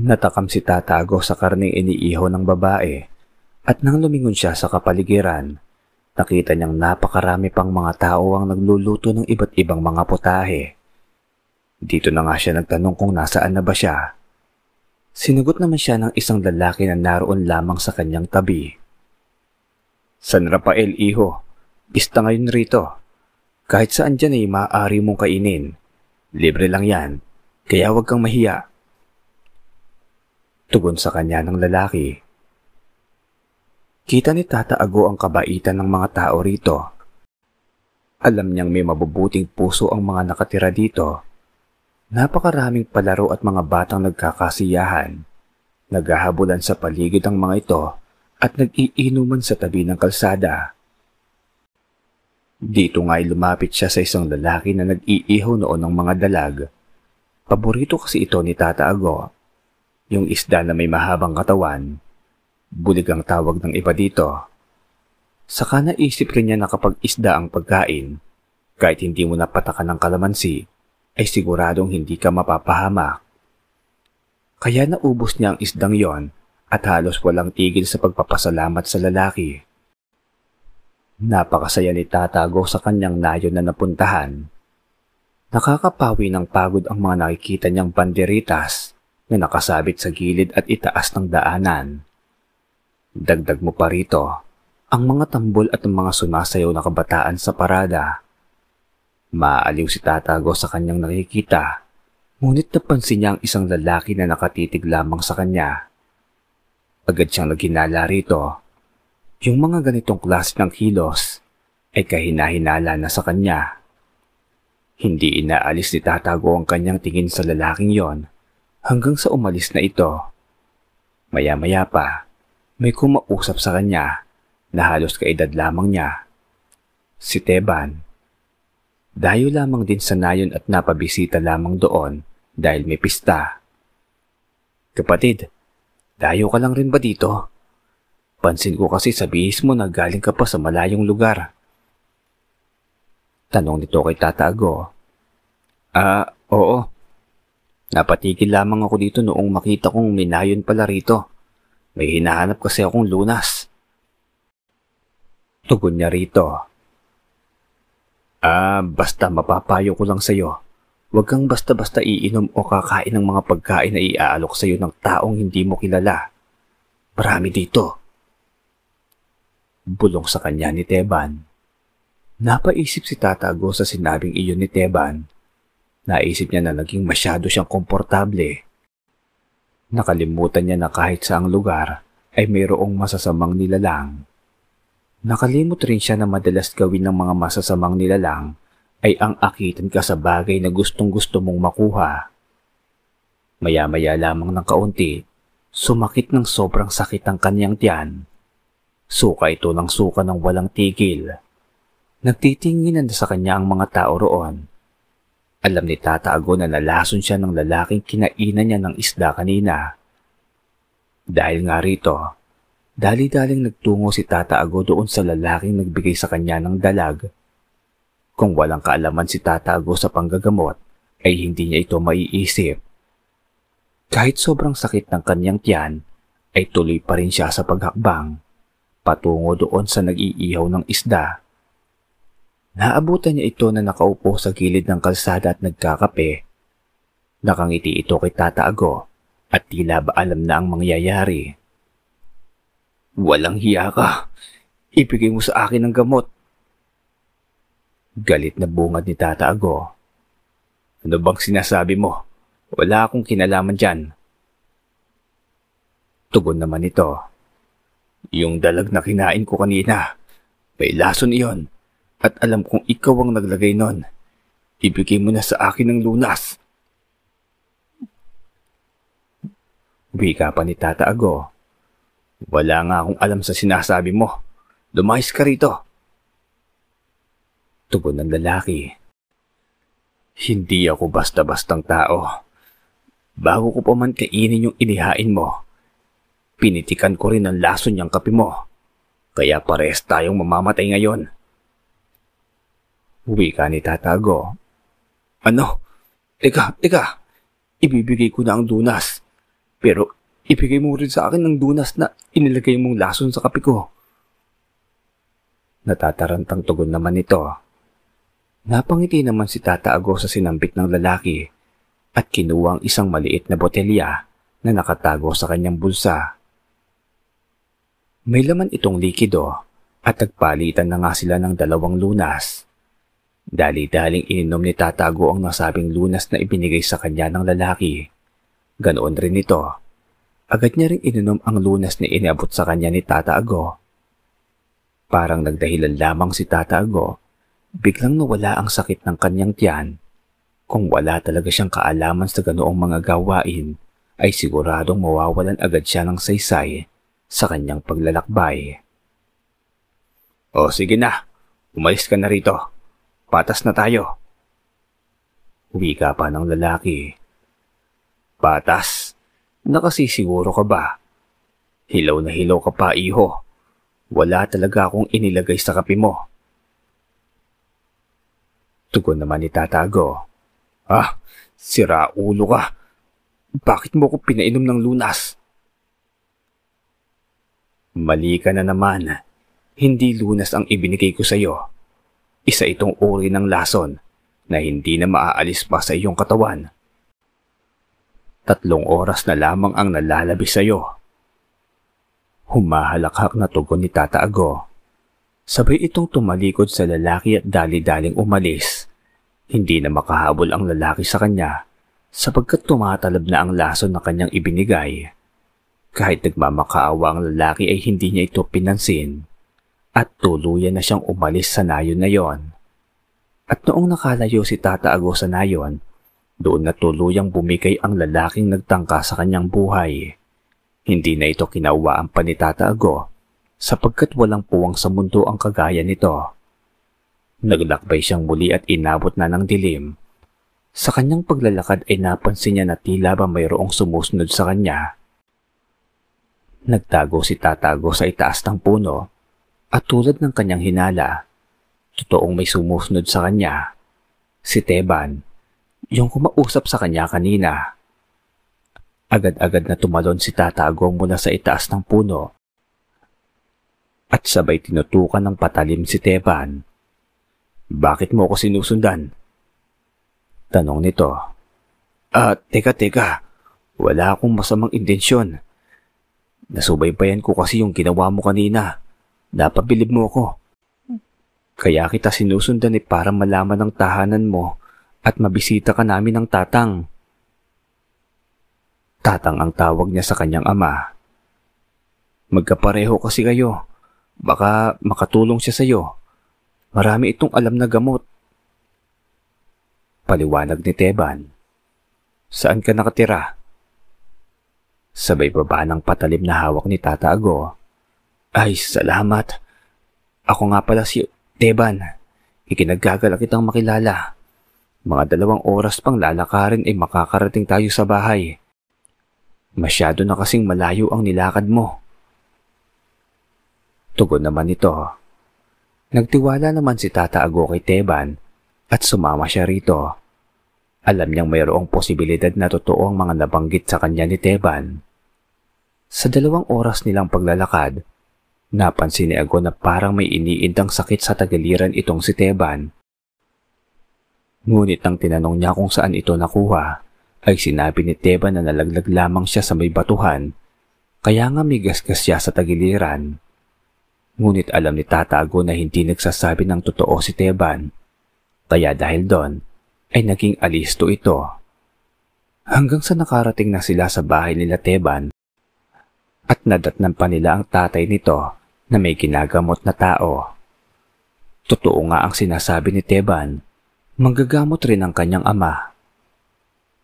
Natakam si tatago sa karning iniiho ng babae at nang lumingon siya sa kapaligiran, nakita niyang napakarami pang mga tao ang nagluluto ng iba't ibang mga putahe. Dito na nga siya nagtanong kung nasaan na ba siya. Sinagot naman siya ng isang lalaki na naroon lamang sa kanyang tabi. San Rafael, iho. Pista ngayon rito. Kahit saan dyan ay maaari mong kainin. Libre lang yan, kaya huwag kang mahiya. Tugon sa kanya ng lalaki. Kita ni Tata Ago ang kabaitan ng mga tao rito. Alam niyang may mabubuting puso ang mga nakatira dito. Napakaraming palaro at mga batang nagkakasiyahan. Naghahabulan sa paligid ang mga ito at nag-iinuman sa tabi ng kalsada. Dito nga ay lumapit siya sa isang lalaki na nag-iihaw noon ng mga dalag. Paborito kasi ito ni Tata Ago yung isda na may mahabang katawan. Bulig ang tawag ng iba dito. Saka naisip rin niya na kapag isda ang pagkain, kahit hindi mo napatakan ng kalamansi, ay siguradong hindi ka mapapahamak. Kaya naubos niya ang isdang yon at halos walang tigil sa pagpapasalamat sa lalaki. Napakasaya ni tatago sa kanyang nayon na napuntahan. Nakakapawi ng pagod ang mga nakikita niyang banderitas na nakasabit sa gilid at itaas ng daanan. Dagdag mo pa rito ang mga tambol at ang mga sumasayaw na kabataan sa parada. Maaliw si tatago sa kanyang nakikita, ngunit napansin niya ang isang lalaki na nakatitig lamang sa kanya. Agad siyang naghinala rito. Yung mga ganitong klase ng kilos ay kahinahinala na sa kanya. Hindi inaalis ni tatago ang kanyang tingin sa lalaking yon hanggang sa umalis na ito. Maya-maya pa, may kumausap sa kanya na halos kaedad lamang niya. Si Teban. Dayo lamang din sa nayon at napabisita lamang doon dahil may pista. Kapatid, dayo ka lang rin ba dito? Pansin ko kasi sa bihis mo na galing ka pa sa malayong lugar. Tanong nito kay Tata Ago. Ah, oo. Napatigil lamang ako dito noong makita kong minayon pala rito. May hinahanap kasi akong lunas. Tugon niya rito. Ah, basta mapapayo ko lang sa'yo. Huwag kang basta-basta iinom o kakain ng mga pagkain na iaalok sa'yo ng taong hindi mo kilala. Marami dito. Bulong sa kanya ni Teban. Napaisip si Tatago sa sinabing iyon ni Teban Naisip niya na naging masyado siyang komportable. Nakalimutan niya na kahit sa ang lugar ay mayroong masasamang nilalang. Nakalimot rin siya na madalas gawin ng mga masasamang nilalang ay ang akitan ka sa bagay na gustong gusto mong makuha. Maya-maya lamang ng kaunti, sumakit ng sobrang sakit ang kanyang tiyan. Suka ito ng suka ng walang tigil. Nagtitinginan sa kanya ang mga tao roon alam ni Tata Ago na nalason siya ng lalaking kinainan niya ng isda kanina. Dahil nga rito, dali-daling nagtungo si Tata Ago doon sa lalaking nagbigay sa kanya ng dalag. Kung walang kaalaman si Tata Ago sa panggagamot, ay hindi niya ito maiisip. Kahit sobrang sakit ng kanyang tiyan, ay tuloy pa rin siya sa paghakbang, patungo doon sa nag-iihaw ng isda. Naabutan niya ito na nakaupo sa gilid ng kalsada at nagkakape. Nakangiti ito kay Tata Ago at tila ba alam na ang mangyayari. Walang hiya ka. Ibigay mo sa akin ang gamot. Galit na bungad ni Tata Ago. Ano bang sinasabi mo? Wala akong kinalaman dyan. Tugon naman ito. Yung dalag na kinain ko kanina, may lason iyon at alam kong ikaw ang naglagay nun. Ibigay mo na sa akin ng lunas. Wika pa ni Tata Ago. Wala nga akong alam sa sinasabi mo. Lumayas ka rito. Tugon ng lalaki. Hindi ako basta-bastang tao. Bago ko pa man kainin yung inihain mo, pinitikan ko rin ang lason niyang kape mo. Kaya pares tayong mamamatay ngayon. Uwi ka ni Tatago. Ano? Teka, teka. Ibibigay ko na ang dunas. Pero ibigay mo rin sa akin ng dunas na inilagay mong lason sa kape ko. Natatarantang tugon naman ito. Napangiti naman si Tata Ago sa sinambit ng lalaki at kinuha ang isang maliit na botelya na nakatago sa kanyang bulsa. May laman itong likido at nagpalitan na nga sila ng dalawang lunas. Dali-daling ininom ni Tatago ang nasabing lunas na ibinigay sa kanya ng lalaki. Ganoon rin ito. Agad niya rin ininom ang lunas na inabot sa kanya ni Tata Ago. Parang nagdahilan lamang si Tata Ago, biglang nawala ang sakit ng kanyang tiyan. Kung wala talaga siyang kaalaman sa ganoong mga gawain, ay siguradong mawawalan agad siya ng saysay sa kanyang paglalakbay. O sige na, umalis ka na rito. Patas na tayo. Wika pa ng lalaki. Patas? Nakasisiguro ka ba? Hilaw na hilaw ka pa, iho. Wala talaga akong inilagay sa kape mo. Tugon naman ni Tatago. Ah, sira ulo ka. Bakit mo ko pinainom ng lunas? Mali ka na naman. Hindi lunas ang ibinigay ko sa iyo. Isa itong uri ng lason na hindi na maaalis pa sa iyong katawan. Tatlong oras na lamang ang nalalabi sa iyo. Humahalakhak na tugon ni Tata Ago. Sabay itong tumalikod sa lalaki at dali-daling umalis. Hindi na makahabol ang lalaki sa kanya sapagkat tumatalab na ang lason na kanyang ibinigay. Kahit nagmamakaawa ang lalaki ay hindi niya ito pinansin at tuluyan na siyang umalis sa nayon na yon. At noong nakalayo si Tata Ago sa nayon, doon na tuluyang bumigay ang lalaking nagtangka sa kanyang buhay. Hindi na ito kinauwaan pa ni Tata Ago sapagkat walang puwang sa mundo ang kagaya nito. Naglakbay siyang muli at inabot na ng dilim. Sa kanyang paglalakad ay napansin niya na tila ba mayroong sumusunod sa kanya. Nagtago si Tatago sa itaas ng puno at tulad ng kanyang hinala, totoong may sumusunod sa kanya. Si Teban, yung kumausap sa kanya kanina. Agad-agad na tumalon si Tatagong mula sa itaas ng puno at sabay tinutukan ng patalim si Teban. Bakit mo ako sinusundan? Tanong nito. Ah, teka teka, wala akong masamang intensyon. Nasubaybayan ko kasi yung ginawa mo kanina. Napabilib mo ako. Kaya kita sinusundan eh para malaman ng tahanan mo at mabisita ka namin ng tatang. Tatang ang tawag niya sa kanyang ama. Magkapareho kasi kayo. Baka makatulong siya sa iyo. Marami itong alam na gamot. Paliwanag ni Teban. Saan ka nakatira? Sabay baba ng patalim na hawak ni Tata Ago. Ay, salamat. Ako nga pala si Teban. Ikinagagala kitang makilala. Mga dalawang oras pang lalakarin ay makakarating tayo sa bahay. Masyado na kasing malayo ang nilakad mo. Tugon naman ito. Nagtiwala naman si Tata Ago kay Teban at sumama siya rito. Alam niyang mayroong posibilidad na totoo ang mga nabanggit sa kanya ni Teban. Sa dalawang oras nilang paglalakad, napansin ni Ago na parang may iniindang sakit sa tagiliran itong si Teban. Ngunit nang tinanong niya kung saan ito nakuha, ay sinabi ni Teba na nalaglag lamang siya sa may batuhan, kaya nga may gasgas siya sa tagiliran. Ngunit alam ni Tatago na hindi nagsasabi ng totoo si Teban, kaya dahil doon ay naging alisto ito. Hanggang sa nakarating na sila sa bahay nila Teban at nadatnan pa nila ang tatay nito na may ginagamot na tao. Totoo nga ang sinasabi ni Teban, manggagamot rin ang kanyang ama.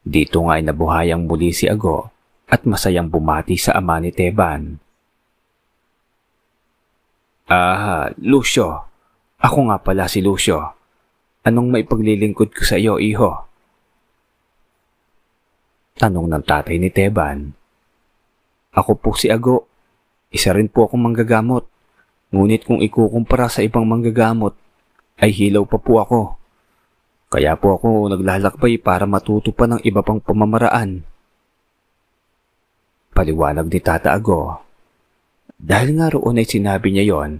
Dito nga ay nabuhayang muli si Ago at masayang bumati sa ama ni Teban. Ah, Lucio. Ako nga pala si Lucio. Anong may paglilingkod ko sa iyo, iho? Tanong ng tatay ni Teban. Ako po si Ago. Isa rin po akong manggagamot. Ngunit kung ikukumpara sa ibang manggagamot, ay hilaw pa po ako. Kaya po ako naglalakbay para matuto pa ng iba pang pamamaraan. Paliwanag ni Tata Ago. Dahil nga roon ay sinabi niya yon,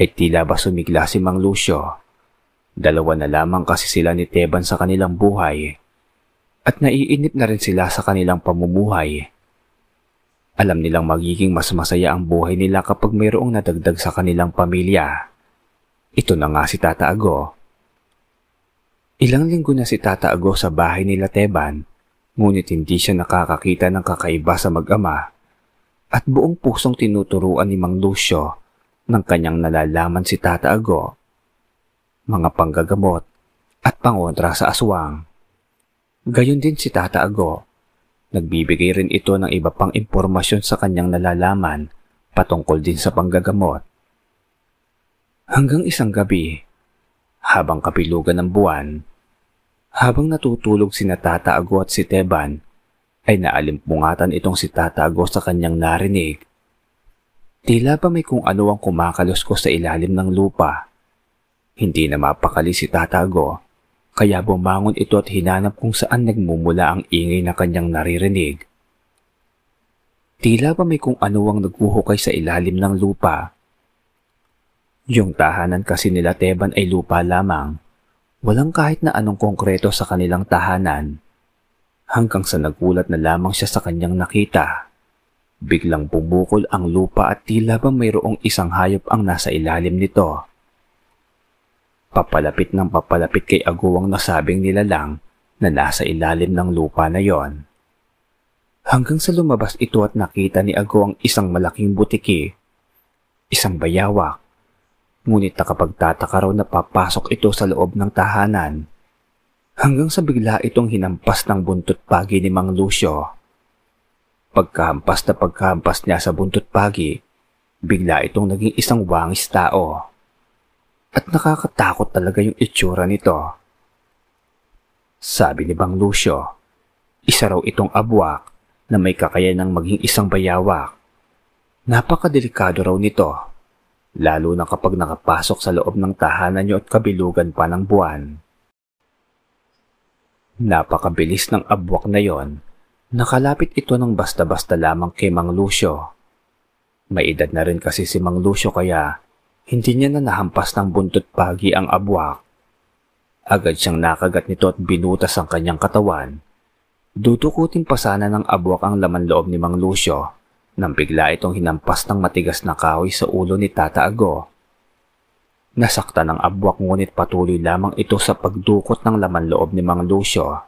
ay tila ba sumigla si Mang Lucio. Dalawa na lamang kasi sila ni Teban sa kanilang buhay at naiinip na rin sila sa kanilang pamumuhay. Alam nilang magiging mas masaya ang buhay nila kapag mayroong nadagdag sa kanilang pamilya. Ito na nga si Tata Ago. Ilang linggo na si Tata Ago sa bahay nila Teban, ngunit hindi siya nakakakita ng kakaiba sa mag-ama at buong pusong tinuturuan ni Mang Lucio ng kanyang nalalaman si Tata Ago, mga panggagamot at pangontra sa aswang. Gayon din si Tata Ago. Nagbibigay rin ito ng iba pang impormasyon sa kanyang nalalaman patungkol din sa panggagamot. Hanggang isang gabi, habang kapilugan ng buwan, habang natutulog si Tata Ago at si Teban, ay naalimpungatan itong si Tata Ago sa kanyang narinig. Tila ba may kung ano ang kumakalos ko sa ilalim ng lupa. Hindi na mapakali si Tata Ago, kaya bumangon ito at hinanap kung saan nagmumula ang ingay na kanyang naririnig. Tila ba may kung ano ang naghuhukay sa ilalim ng lupa. Yung tahanan kasi nila Teban ay lupa lamang. Walang kahit na anong konkreto sa kanilang tahanan. Hanggang sa nagulat na lamang siya sa kanyang nakita. Biglang bumukol ang lupa at tila ba mayroong isang hayop ang nasa ilalim nito. Papalapit ng papalapit kay Aguwang nasabing nila lang na nasa ilalim ng lupa na yon. Hanggang sa lumabas ito at nakita ni Aguwang isang malaking butiki, isang bayawak, Ngunit nakapagtataka raw na papasok ito sa loob ng tahanan. Hanggang sa bigla itong hinampas ng buntot pagi ni Mang Lucio. Pagkahampas na pagkahampas niya sa buntot pagi, bigla itong naging isang wangis tao. At nakakatakot talaga yung itsura nito. Sabi ni Bang Lucio, isa raw itong abwak na may kakayanang maging isang bayawak. Napakadelikado raw nito lalo na kapag nakapasok sa loob ng tahanan niyo at kabilugan pa ng buwan. Napakabilis ng abwak na yon. Nakalapit ito ng basta-basta lamang kay Mang Lucio. May edad na rin kasi si Mang Lucio kaya hindi niya na nahampas ng buntot pagi ang abwak. Agad siyang nakagat nito at binutas ang kanyang katawan. Dudukutin pa sana ng abwak ang laman loob ni Mang Lucio nang bigla itong hinampas ng matigas na kahoy sa ulo ni Tata Ago. Nasakta ng abwak ngunit patuloy lamang ito sa pagdukot ng laman loob ni Mang Lucio.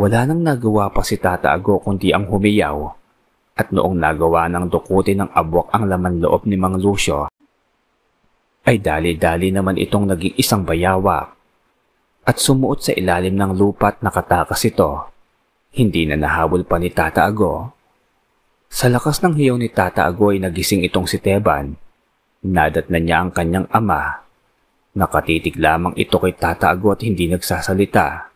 Wala nang nagawa pa si Tata Ago kundi ang humiyaw at noong nagawa ng dukutin ng abwak ang laman loob ni Mang Lucio, ay dali-dali naman itong naging isang bayawak at sumuot sa ilalim ng lupa at nakatakas ito. Hindi na nahabol pa ni Tata Ago sa lakas ng hiyaw ni Tata Agoy nagising itong si Teban. Nadat na niya ang kanyang ama. Nakatitig lamang ito kay Tata Ago at hindi nagsasalita.